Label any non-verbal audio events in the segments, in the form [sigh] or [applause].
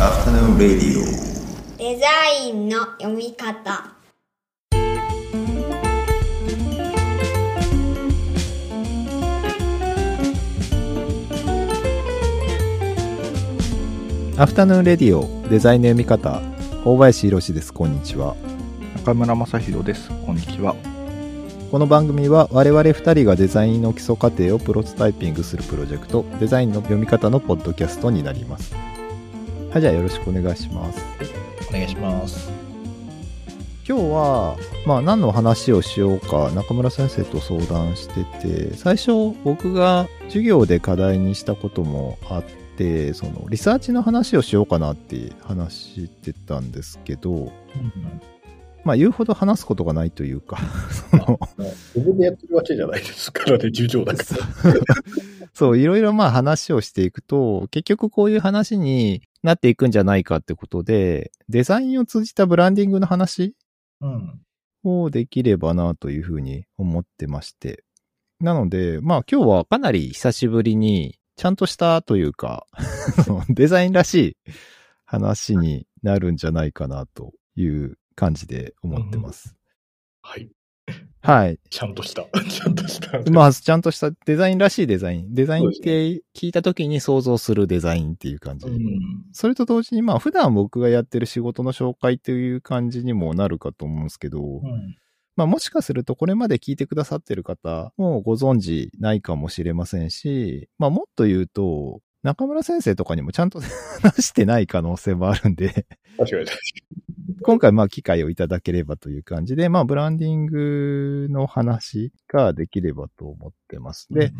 Afternoon Radio. デザインの読み方。アフタヌーンレディオデザインの読み方。大林博です。こんにちは。中村正宏です。こんにちは。この番組は我々2人がデザインの基礎過程をプロトタイピングするプロジェクトデザインの読み方のポッドキャストになりますはいじゃあよろしくお願いしますお願いします。今日はまあ何の話をしようか中村先生と相談してて最初僕が授業で課題にしたこともあってそのリサーチの話をしようかなって話してたんですけどまあ言うほど話すことがないというか [laughs] その自分でやってるわけじゃないですからね、授業だから。[laughs] そう、いろいろまあ話をしていくと、結局こういう話になっていくんじゃないかってことで、デザインを通じたブランディングの話うん。をできればなというふうに思ってまして。なので、まあ今日はかなり久しぶりに、ちゃんとしたというか、[laughs] デザインらしい話になるんじゃないかなという感じで思ってます。はい。はい。ちゃんとした。[laughs] ちゃんとした。まあ、ちゃんとしたデザインらしいデザイン。デザインって聞いた時に想像するデザインっていう感じ。うん。それと同時に、まあ、普段僕がやってる仕事の紹介という感じにもなるかと思うんですけど、うん。まあ、もしかするとこれまで聞いてくださってる方もご存知ないかもしれませんし、まあ、もっと言うと、中村先生とかにもちゃんと [laughs] 話してない可能性もあるんで、確かに。今回まあ機会をいただければという感じで、まあブランディングの話ができればと思ってます。で、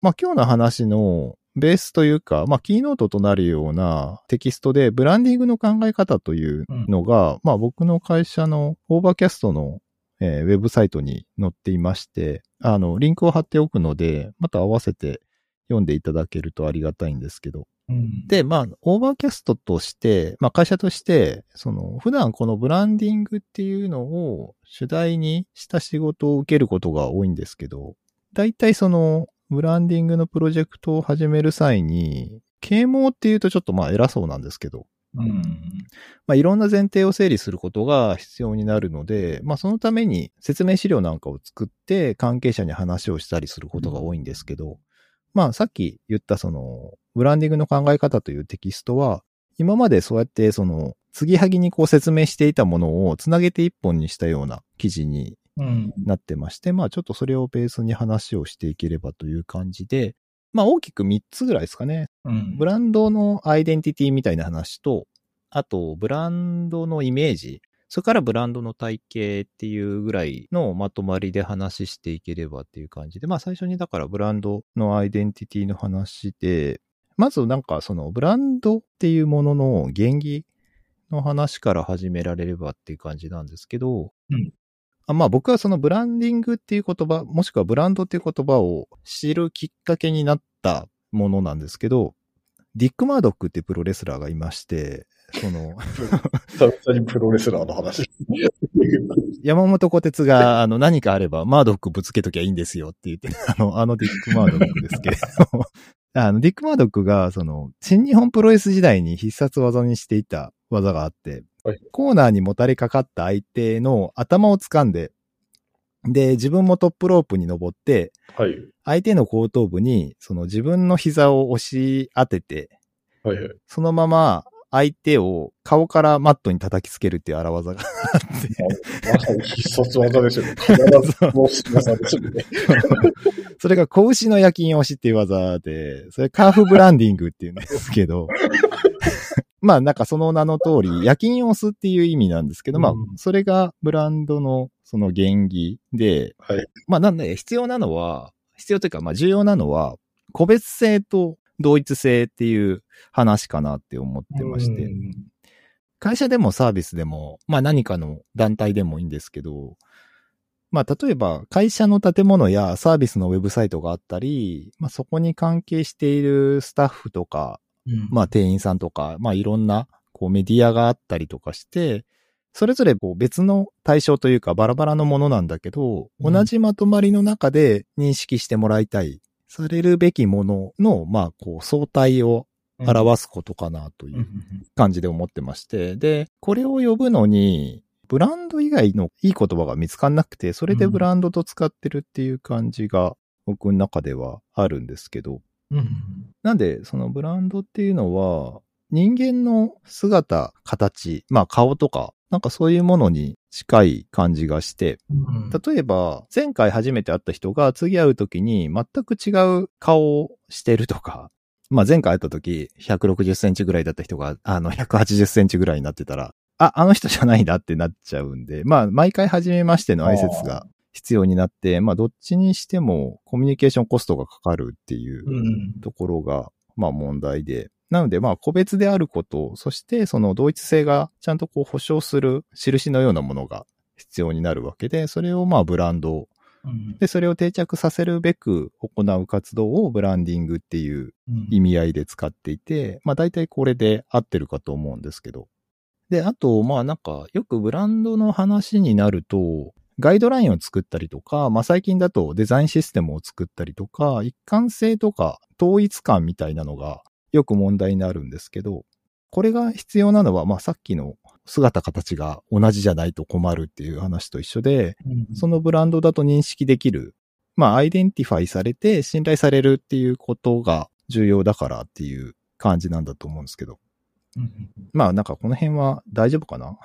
まあ今日の話のベースというか、まあキーノートとなるようなテキストでブランディングの考え方というのが、まあ僕の会社のオーバーキャストの、えーウェブサイトに載っていまして、あの、リンクを貼っておくので、また合わせて読んでいただけるとありがたいんですけど、うん。で、まあ、オーバーキャストとして、まあ会社として、その、普段このブランディングっていうのを主題にした仕事を受けることが多いんですけど、大体その、ブランディングのプロジェクトを始める際に、啓蒙っていうとちょっとまあ偉そうなんですけど、うん。まあいろんな前提を整理することが必要になるので、まあそのために説明資料なんかを作って関係者に話をしたりすることが多いんですけど、まあさっき言ったその、ブランディングの考え方というテキストは、今までそうやってその、継ぎはぎにこう説明していたものをつなげて一本にしたような記事にうん。なってまして、まあちょっとそれをベースに話をしていければという感じで、まあ大きく3つぐらいですかね。うん。ブランドのアイデンティティみたいな話と、あと、ブランドのイメージ、それからブランドの体系っていうぐらいのまとまりで話していければっていう感じで、まあ最初にだからブランドのアイデンティティの話で、まずなんかそのブランドっていうものの原義の話から始められればっていう感じなんですけど、うん。あまあ僕はそのブランディングっていう言葉、もしくはブランドっていう言葉を知るきっかけになったものなんですけど、ディック・マードックってプロレスラーがいまして、その、久々にプロレスラーの話。山本小鉄が、あの、何かあれば、マードックぶつけときゃいいんですよって言って、[laughs] あの、あのディック・マードックですけれども、[laughs] あの、ディック・マードックが、その、新日本プロレス時代に必殺技にしていた技があって、はいコーナーにもたれかかった相手の頭を掴んで、で、自分もトップロープに登って、はい。相手の後頭部に、その自分の膝を押し当てて、はいはい。そのまま相手を顔からマットに叩きつけるっていう荒技があって、まさに必殺技ですよね。必ずもうす技ですよね。それが子牛の夜勤押しっていう技で、それカーフブランディングっていうんですけど、[laughs] まあなんかその名の通り、夜勤押すっていう意味なんですけど、まあうんそれがブランドのその原義で、はい。まあなんで必要なのは、必要というかまあ重要なのは、個別性と同一性っていう話かなって思ってまして、うん。会社でもサービスでも、まあ何かの団体でもいいんですけど、まあ例えば会社の建物やサービスのウェブサイトがあったり、まあそこに関係しているスタッフとか、うん。まあ店員さんとか、まあいろんなこうメディアがあったりとかして、それぞれこう別の対象というかバラバラのものなんだけど、うん。同じまとまりの中で認識してもらいたい、されるべきものの、まあこう相対を表すことかなという感じで思ってまして、で、これを呼ぶのに、ブランド以外のいい言葉が見つかんなくて、それでブランドと使ってるっていう感じが僕の中ではあるんですけど、うん。なんで、そのブランドっていうのは、人間の姿、形、まあ顔とか、なんかそういうものに近い感じがして、うん。例えば、前回初めて会った人が次会う時に全く違う顔をしてるとか、[laughs] まあ前回会った時160センチぐらいだった人が、あの180センチぐらいになってたら、あ、あの人じゃないなってなっちゃうんで、まあ毎回初めましての挨拶が必要になって、まあどっちにしてもコミュニケーションコストがかかるっていううん。ところが、まあ問題で。なのでまあ個別であること、そしてその同一性がちゃんとこう保証する印のようなものが必要になるわけで、それをまあブランドうん。で、それを定着させるべく行う活動をブランディングっていう意味合いで使っていて、まあ大体これで合ってるかと思うんですけど。で、あと、まあなんかよくブランドの話になると、ガイドラインを作ったりとか、まあ最近だとデザインシステムを作ったりとか、一貫性とか統一感みたいなのがよく問題になるんですけど、これが必要なのは、まあさっきの姿形が同じじゃないと困るっていう話と一緒で、うん。そのブランドだと認識できる。まあ、アイデンティファイされて信頼されるっていうことが重要だからっていう感じなんだと思うんですけど。うん。まあ、なんかこの辺は大丈夫かな？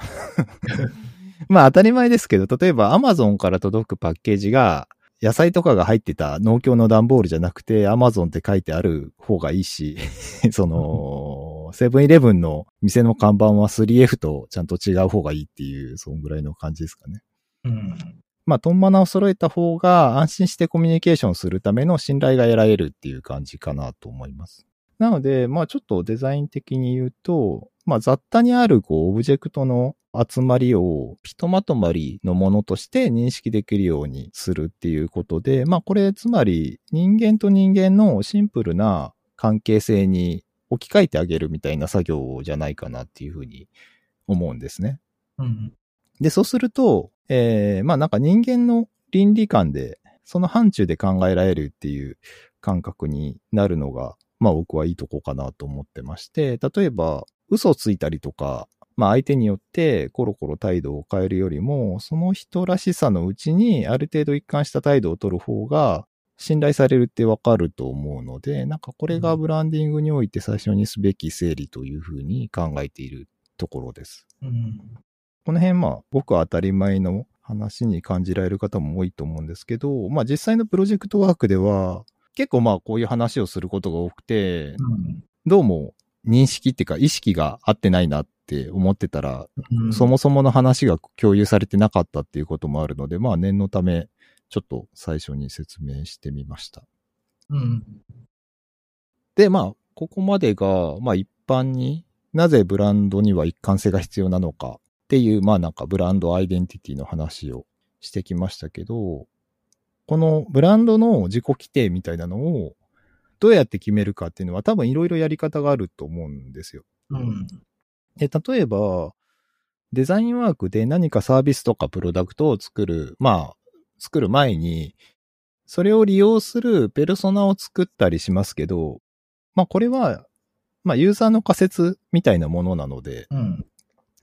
[laughs] まあ、当たり前ですけど、例えば Amazon から届くパッケージが野菜とかが入ってた農協の段ボールじゃなくて Amazon って書いてある方がいいし、[laughs] その、[laughs] セブンイレブンの店の看板は 3F とちゃんと違う方がいいっていう、そんぐらいの感じですかね。うん。まあ、トンマナを揃えた方が安心してコミュニケーションするための信頼が得られるっていう感じかなと思います。なので、まあちょっとデザイン的に言うと、まあ雑多にあるこうオブジェクトの集まりをひとまとまりのものとして認識できるようにするっていうことで、まあこれつまり人間と人間のシンプルな関係性に置き換えてあげるみたいな作業じゃないかなっていうふうに思うんですね。うん。で、そうすると、えー、まあなんか人間の倫理観で、その範疇で考えられるっていう感覚になるのが、まあ僕はいいとこかなと思ってまして、例えば嘘をついたりとか、まあ相手によってコロコロ態度を変えるよりも、その人らしさのうちにある程度一貫した態度を取る方が信頼されるってわかると思うので、なんかこれがブランディングにおいて最初にすべき整理というふうに考えているところです。うん。この辺まあ、僕は当たり前の話に感じられる方も多いと思うんですけど、まあ実際のプロジェクトワークでは、結構まあこういう話をすることが多くて、うん。どうも認識っていうか意識が合ってないなって思ってたら、うん。そもそもの話が共有されてなかったっていうこともあるので、まあ念のため、ちょっと最初に説明してみました。うん。で、まあ、ここまでが、まあ一般になぜブランドには一貫性が必要なのかっていう、まあなんかブランドアイデンティティの話をしてきましたけど、このブランドの自己規定みたいなのをどうやって決めるかっていうのは多分いろいろやり方があると思うんですよ。うん。で、例えば、デザインワークで何かサービスとかプロダクトを作る、まあ、作る前に、それを利用するペルソナを作ったりしますけど、まあこれは、まあユーザーの仮説みたいなものなので、うん。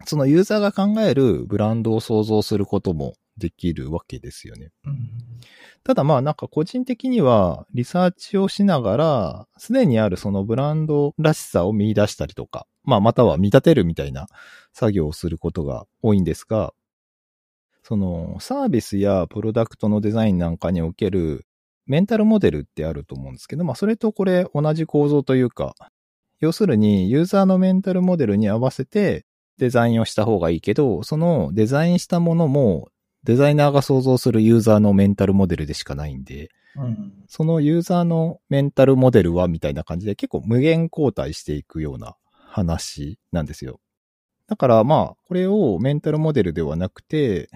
そのユーザーが考えるブランドを想像することもできるわけですよね。うん。ただまあなんか個人的にはリサーチをしながら、すでにあるそのブランドらしさを見出したりとか、まあまたは見立てるみたいな作業をすることが多いんですが、そのサービスやプロダクトのデザインなんかにおけるメンタルモデルってあると思うんですけど、まあそれとこれ同じ構造というか、要するにユーザーのメンタルモデルに合わせてデザインをした方がいいけど、そのデザインしたものもデザイナーが想像するユーザーのメンタルモデルでしかないんで、うん。そのユーザーのメンタルモデルはみたいな感じで結構無限交代していくような話なんですよ。だからまあ、これをメンタルモデルではなくて、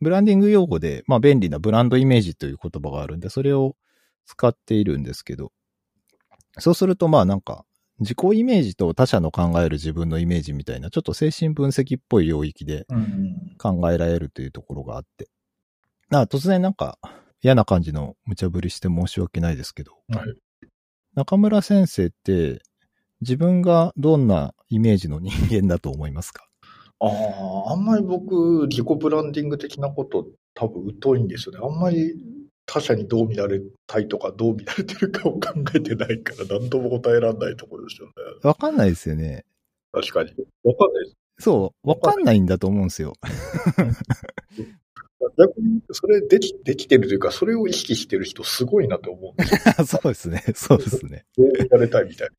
ブランディング用語で、まあ便利なブランドイメージという言葉があるんで、それを使っているんですけど、そうするとまあなんか、自己イメージと他者の考える自分のイメージみたいな、ちょっと精神分析っぽい領域でうん。考えられるというところがあって。あ突然なんか嫌な感じの無茶ぶりして申し訳ないですけど、はい中村先生って自分がどんなイメージの人間だと思いますか？ああ、あんまり僕、自己ブランディング的なこと多分疎いんですよね。あんまり他者にどう見られたいとか、どう見られてるかを考えてないから、何とも答えられないところですよね。わかんないですよね。確かに。わかんないです。そう、わかんないんだと思うんですよ。[laughs] 逆に、それでき、できてるというか、それを意識してる人すごいなと思うんですよ。[laughs] そうですね。そうですね。[laughs] どう見られたいみたいな。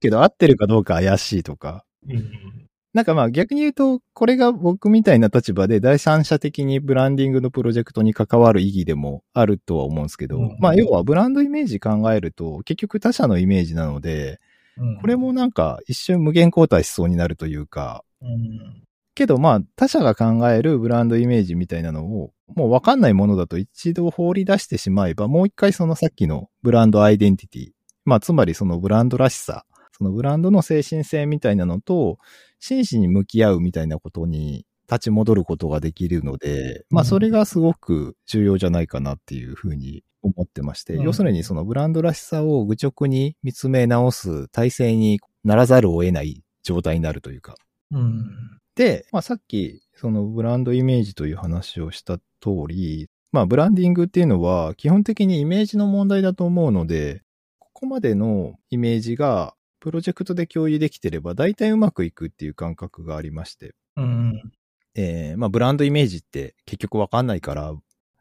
けど合ってるかどうか怪しいとか。うんなんかまあ逆に言うと、これが僕みたいな立場で第三者的にブランディングのプロジェクトに関わる意義でもあるとは思うんですけど、うんまあ要はブランドイメージ考えると結局他者のイメージなので、うんこれもなんか一瞬無限交代しそうになるというか、うんけどまあ他者が考えるブランドイメージみたいなのをもうわかんないものだと一度放り出してしまえばもう一回そのさっきのブランドアイデンティティ、まあつまりそのブランドらしさ、そのブランドの精神性みたいなのと真摯に向き合うみたいなことに立ち戻ることができるので、まあそれがすごく重要じゃないかなっていうふうに思ってまして、うん。要するにそのブランドらしさを愚直に見つめ直す体制にならざるを得ない状態になるというか。うん。で、まあさっきそのブランドイメージという話をした通り、まあブランディングっていうのは基本的にイメージの問題だと思うので、ここまでのイメージがプロジェクトで共有できてれば大体うまくいくっていう感覚がありまして。うんえーまあブランドイメージって結局わかんないから、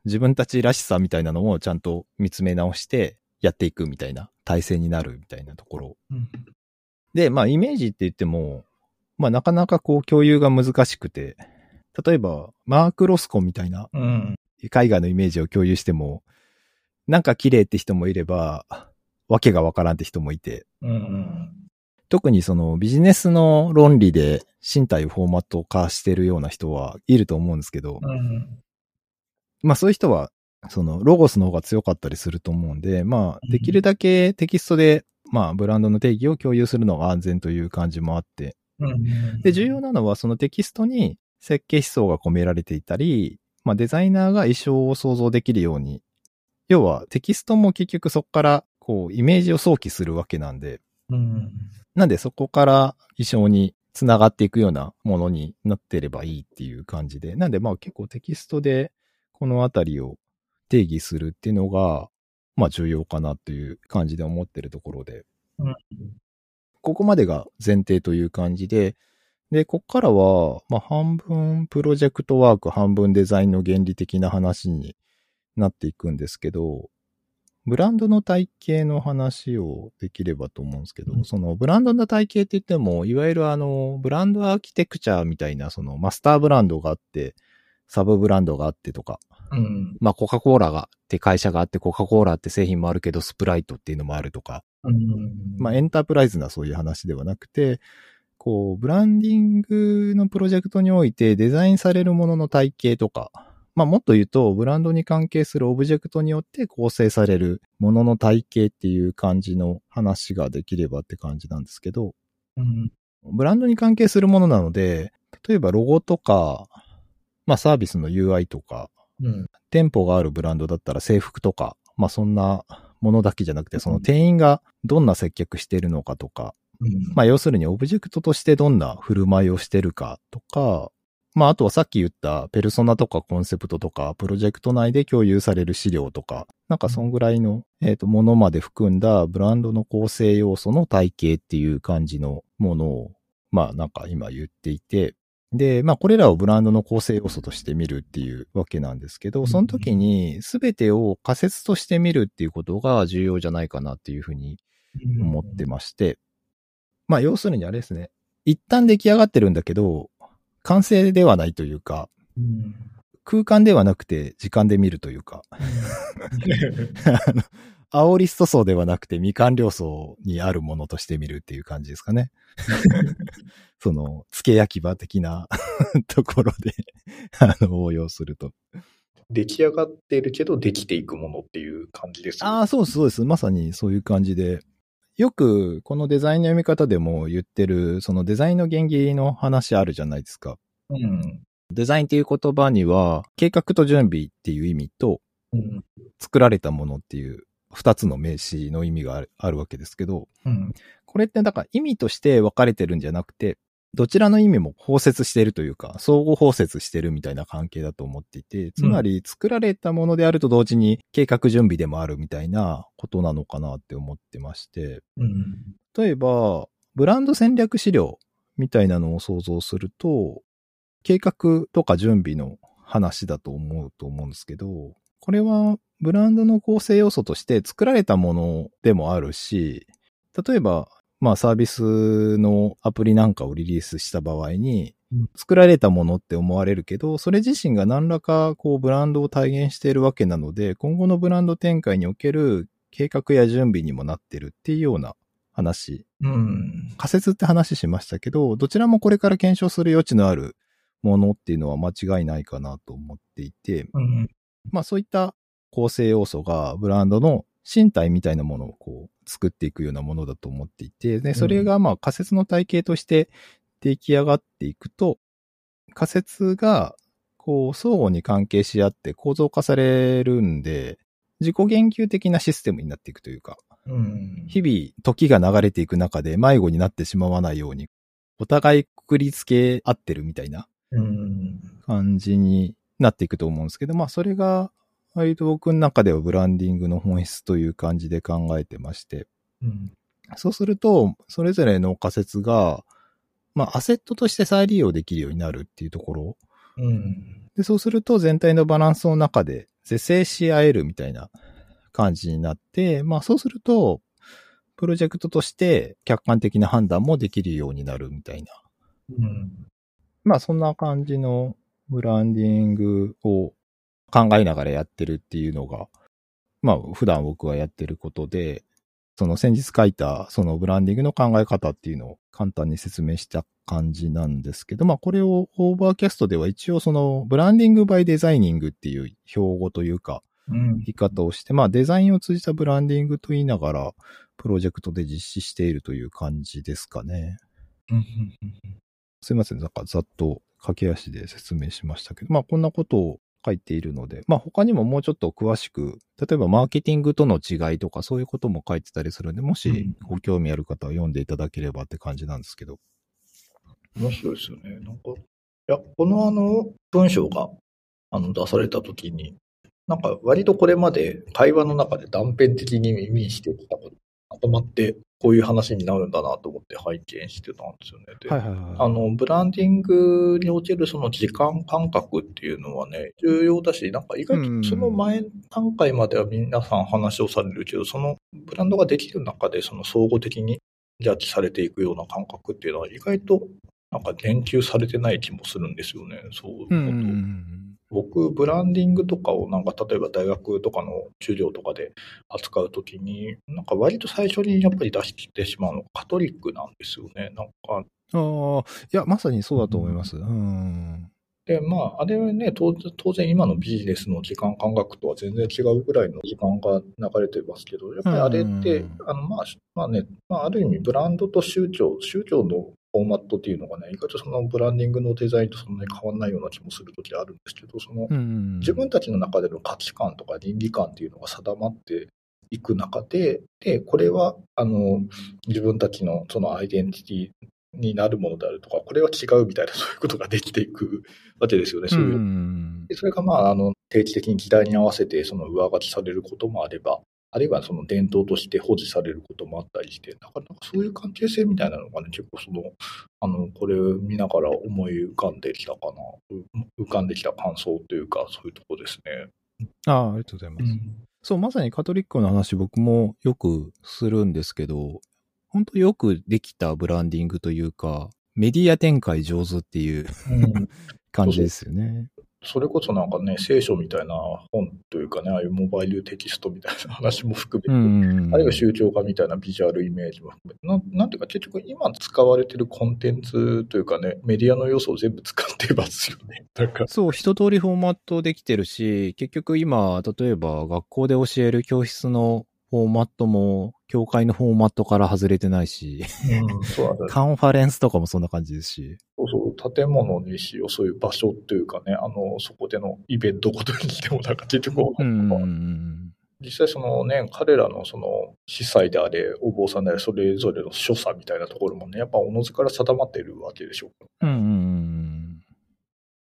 自分たちらしさみたいなのをちゃんと見つめ直してやっていくみたいな体制になるみたいなところ。うんで、まあイメージって言っても、まあなかなかこう共有が難しくて、例えばマーク・ロスコみたいなうん絵画のイメージを共有しても、なんか綺麗って人もいれば、わけがわからんって人もいて、うん特にそのビジネスの論理で身体をフォーマット化してるような人はいると思うんですけど、うんまあそういう人は、そのロゴスの方が強かったりすると思うんで、まあできるだけテキストで、まあブランドの定義を共有するのが安全という感じもあって、うんで、重要なのはそのテキストに設計思想が込められていたり、まあデザイナーが衣装を想像できるように、要はテキストも結局そこからこうイメージを想起するわけなんで、うんなんでそこから衣装につながっていくようなものになってればいいっていう感じで、なんでまあ結構テキストでこのあたりを定義するっていうのが、まあ重要かなっていう感じで思ってるところで、うん。ここまでが前提という感じで、で、ここからは、まあ半分プロジェクトワーク、半分デザインの原理的な話になっていくんですけど、ブランドの体系の話をできればと思うんですけど、うん。そのブランドの体系って言っても、いわゆるあの、ブランドアーキテクチャみたいな、そのマスターブランドがあって、サブブランドがあってとか、うん。まあコカ・コーラがって会社があって、コカ・コーラって製品もあるけど、スプライトっていうのもあるとか、うん。まあエンタープライズなそういう話ではなくて、こう、ブランディングのプロジェクトにおいてデザインされるものの体系とか、まあもっと言うと、ブランドに関係するオブジェクトによって構成されるものの体系っていう感じの話ができればって感じなんですけど、うんブランドに関係するものなので、例えばロゴとか、まあサービスの UI とか、うん。店舗があるブランドだったら制服とか、まあそんなものだけじゃなくて、その店員がどんな接客してるのかとか、うん。まあ要するにオブジェクトとしてどんな振る舞いをしてるかとか、まああとはさっき言ったペルソナとかコンセプトとか、プロジェクト内で共有される資料とか、なんかそんぐらいの、えっ、と、ものまで含んだブランドの構成要素の体系っていう感じのものを、まあなんか今言っていて、で、まあこれらをブランドの構成要素として見るっていうわけなんですけど、その時に全てを仮説として見るっていうことが重要じゃないかなっていうふうに思ってまして。まあ要するにあれですね。一旦出来上がってるんだけど、完成ではないというか、うん空間ではなくて時間で見るというか、あの青リスト層ではなくて未完了層にあるものとして見るっていう感じですかね。[laughs] その、付け焼き場的な [laughs] ところで、あの、応用すると。出来上がってるけど、できていくものっていう感じですよね。ああ、そうです、そうです。まさにそういう感じで。よく、このデザインの読み方でも言ってる、そのデザインの原理の話あるじゃないですか。うん。デザインっていう言葉には、計画と準備っていう意味と、うん。作られたものっていう二つの名詞の意味があるあるわけですけど、うん。これってだから意味として分かれてるんじゃなくて、どちらの意味も包摂しているというか、相互包摂してるみたいな関係だと思っていて、つまり作られたものであると同時に計画準備でもあるみたいなことなのかなって思ってまして、うん。例えば、ブランド戦略資料みたいなのを想像すると、計画とか準備の話だと思うと思うんですけど、これはブランドの構成要素として作られたものでもあるし、例えば、まあサービスのアプリなんかをリリースした場合にうん、作られたものって思われるけど、それ自身が何らかこうブランドを体現しているわけなので、今後のブランド展開における計画や準備にもなってるっていうような話うん。仮説って話しましたけど、どちらもこれから検証する余地のあるものっていうのは間違いないかなと思っていて、うん。まあそういった構成要素がブランドの身体みたいなものをこう作っていくようなものだと思っていて、で、それがまあ仮説の体系として出来上がっていくと、仮説がこう相互に関係し合って構造化されるんで、自己言及的なシステムになっていくというか、うん。日々時が流れていく中で迷子になってしまわないように、お互いくくりつけ合ってるみたいなうん。感じになっていくと思うんですけど、まあそれが割と僕の中ではブランディングの本質という感じで考えてまして、うん。そうすると、それぞれの仮説が、まあアセットとして再利用できるようになるっていうところ。うん。で、そうすると全体のバランスの中で是正し合えるみたいな感じになって、まあそうすると、プロジェクトとして客観的な判断もできるようになるみたいな。うん。まあそんな感じのブランディングを考えながらやってるっていうのが、まあ普段僕はやってることで、その先日書いたそのブランディングの考え方っていうのを簡単に説明した感じなんですけど、まあこれをオーバーキャストでは一応そのブランディングバイデザイニングっていう標語というかうん言い方をして、まあデザインを通じたブランディングと言いながらプロジェクトで実施しているという感じですかね。うん。すいません。なんかざっと駆け足で説明しましたけど、まあこんなことを書いているので、まあ他にももうちょっと詳しく、例えばマーケティングとの違いとかそういうことも書いてたりするんで、もしご興味ある方は読んでいただければって感じなんですけど。面白いですよね。なんか、いや、このあの、文章が、あの、出されたときに、なんか割とこれまで会話の中で断片的に耳にしてきたこと、まとまってこういう話になるんだなと思って拝見してたんですよね。ではいはいはい。あの、ブランディングにおけるその時間感覚っていうのはね、重要だし、なんか意外うんとその前段階までは皆さん話をされるけど、そのブランドができる中でその総合的にジャッジされていくような感覚っていうのは意外となんか言及されてない気もするんですよね、そういうこと。僕、ブランディングとかをなんか例えば大学とかの授業とかで扱うときに、なんか割と最初にやっぱり出してしまうのがカトリックなんですよね。なんかああ、いや、まさにそうだと思います。うん。で、まあ、あれはね、当然今のビジネスの時間感覚とは全然違うぐらいの時間が流れてますけど、やっぱりあれって、うんあの、まあ、まあね、まあ、ある意味ブランドと宗教、宗教のフォーマットっていうのがね、意外とそのブランディングのデザインとそんなに変わらないような気もするときあるんですけど、その、うん。自分たちの中での価値観とか倫理観っていうのが定まっていく中で、で、これは、あの、自分たちのそのアイデンティティになるものであるとか、これは違うみたいな、そういうことができていく [laughs] わけですよね。そういううんでそれがまあ、あの、定期的に時代に合わせて、その上書きされることもあれば、あるいはその伝統として保持されることもあったりして、なかなかそういう関係性みたいなのがね、結構その、あの、これを見ながら思い浮かんできたかな、う浮かんできた感想というか、そういうところですね。ああ、ありがとうございます。そう、まさにカトリックの話僕もよくするんですけど、本当よくできたブランディングというか、メディア展開上手っていううん [laughs] 感じですよね。それこそなんかね、聖書みたいな本というかね、ああいうモバイルテキストみたいな話も含めて、うん。あるいは宗教画みたいなビジュアルイメージも含めて、ななんていうか結局今使われてるコンテンツというかね、メディアの要素を全部使ってますよね。[laughs] だから、そう、一通りフォーマットできてるし、結局今、例えば学校で教える教室のフォーマットも、教会のフォーマットから外れてないし、そうなんだ [laughs] カンファレンスとかもそんな感じですし。そうそう、建物にしよう、そういう場所というかね、あの、そこでのイベントごとにしても、なんか結局、うんうんうん実際そのね、彼らのその司祭であれ、お坊さんであれ、それぞれの所作みたいなところもね、やっぱおのずから定まってるわけでしょう。うんうんうん。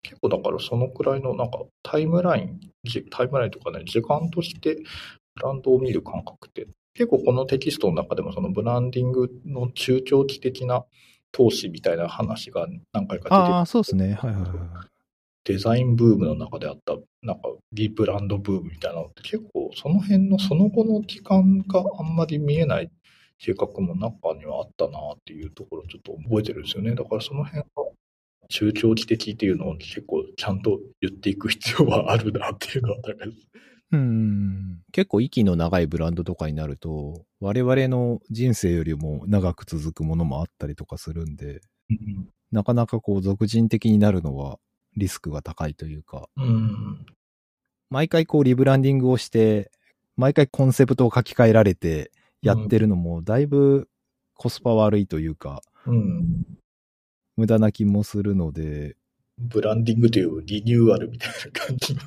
結構だからそのくらいのなんかタイムライン、じタイムラインとかね、時間としてブランドを見る感覚って、結構このテキストの中でもそのブランディングの中長期的な投資みたいな話が何回か出てああ、そうですね。はいはいはい。デザインブームの中であった、なんかリブランドブームみたいなのって結構その辺のその後の期間があんまり見えない計画も中にはあったなっていうところをちょっと覚えてるんですよね。だからその辺は中長期的っていうのを結構ちゃんと言っていく必要はあるなっていうのは、うん。結構息の長いブランドとかになると、我々の人生よりも長く続くものもあったりとかするんで、なかなかこう俗人的になるのはリスクが高いというか、うん。毎回こうリブランディングをして、毎回コンセプトを書き換えられてやってるのもだいぶコスパ悪いというか、うん。無駄な気もするので、ブランディングというリニューアルみたいな感じの。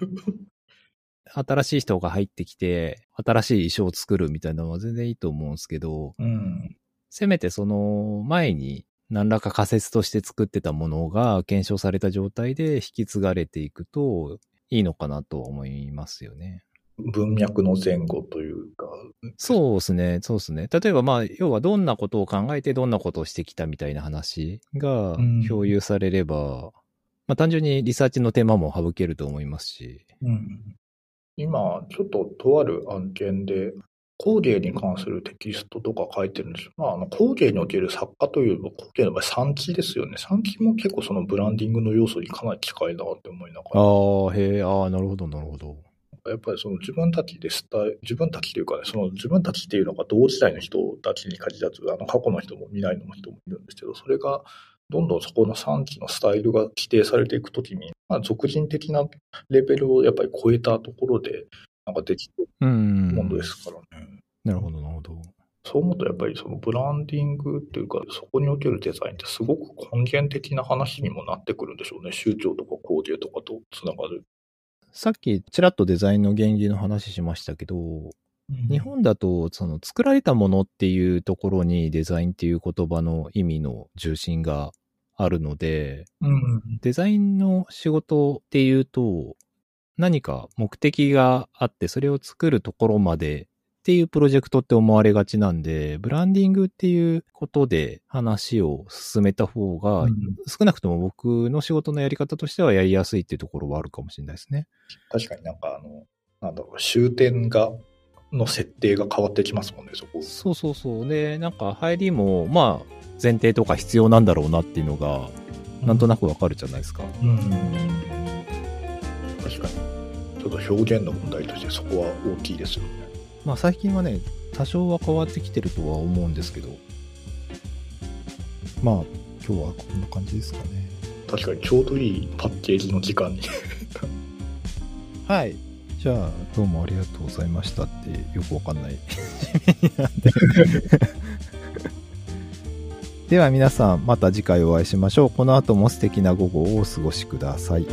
新しい人が入ってきて、新しい衣装を作るみたいなのは全然いいと思うんですけど、うん。せめてその前に何らか仮説として作ってたものが検証された状態で引き継がれていくといいのかなと思いますよね。文脈の前後というか。そうですね、そうですね。例えばまあ、要はどんなことを考えてどんなことをしてきたみたいな話がうん共有されれば、まあ単純にリサーチの手間も省けると思いますし。うん今、ちょっととある案件で、工芸に関するテキストとか書いてるんですよ。まあ、あの工芸における作家という工芸の場合産地ですよね。産地も結構そのブランディングの要素にかなり近いなって思いながら。ああ、へえ、ああ、なるほど、なるほど。やっぱりその自分たちで自分たちというかね、その自分たちっていうのが同時代の人たちに限らず、あの過去の人も未来の人もいるんですけど、それがどんどんそこの産地のスタイルが規定されていくときに、まあ、俗人的なレベルをやっぱり超えたところで、なんかできてるうん。ものですからね。なるほど、なるほど。そう思うとやっぱりそのブランディングっていうか、そこにおけるデザインってすごく根源的な話にもなってくるんでしょうね。宗教とか工芸とかとつながる。さっきちらっとデザインの原理の話しましたけど、日本だと、その作られたものっていうところにデザインっていう言葉の意味の重心があるので、うん。デザインの仕事っていうと、何か目的があって、それを作るところまでっていうプロジェクトって思われがちなんで、ブランディングっていうことで話を進めた方が、少なくとも僕の仕事のやり方としてはやりやすいっていうところはあるかもしれないですね。確かになんかあの、なんだろう、終点が、の設定が変わってきますもんね、そこ。そうそうそう。で、なんか入りも、まあ、前提とか必要なんだろうなっていうのが、なんとなくわかるじゃないですか。うん。確かに。ちょっと表現の問題としてそこは大きいですよね。まあ最近はね、多少は変わってきてるとは思うんですけど、まあ、今日はこんな感じですかね。確かにちょうどいいパッケージの時間に。はい。じゃあ、どうもありがとうございましたって、よくわかんない。[laughs] では皆さん、また次回お会いしましょう。この後も素敵な午後をお過ごしください。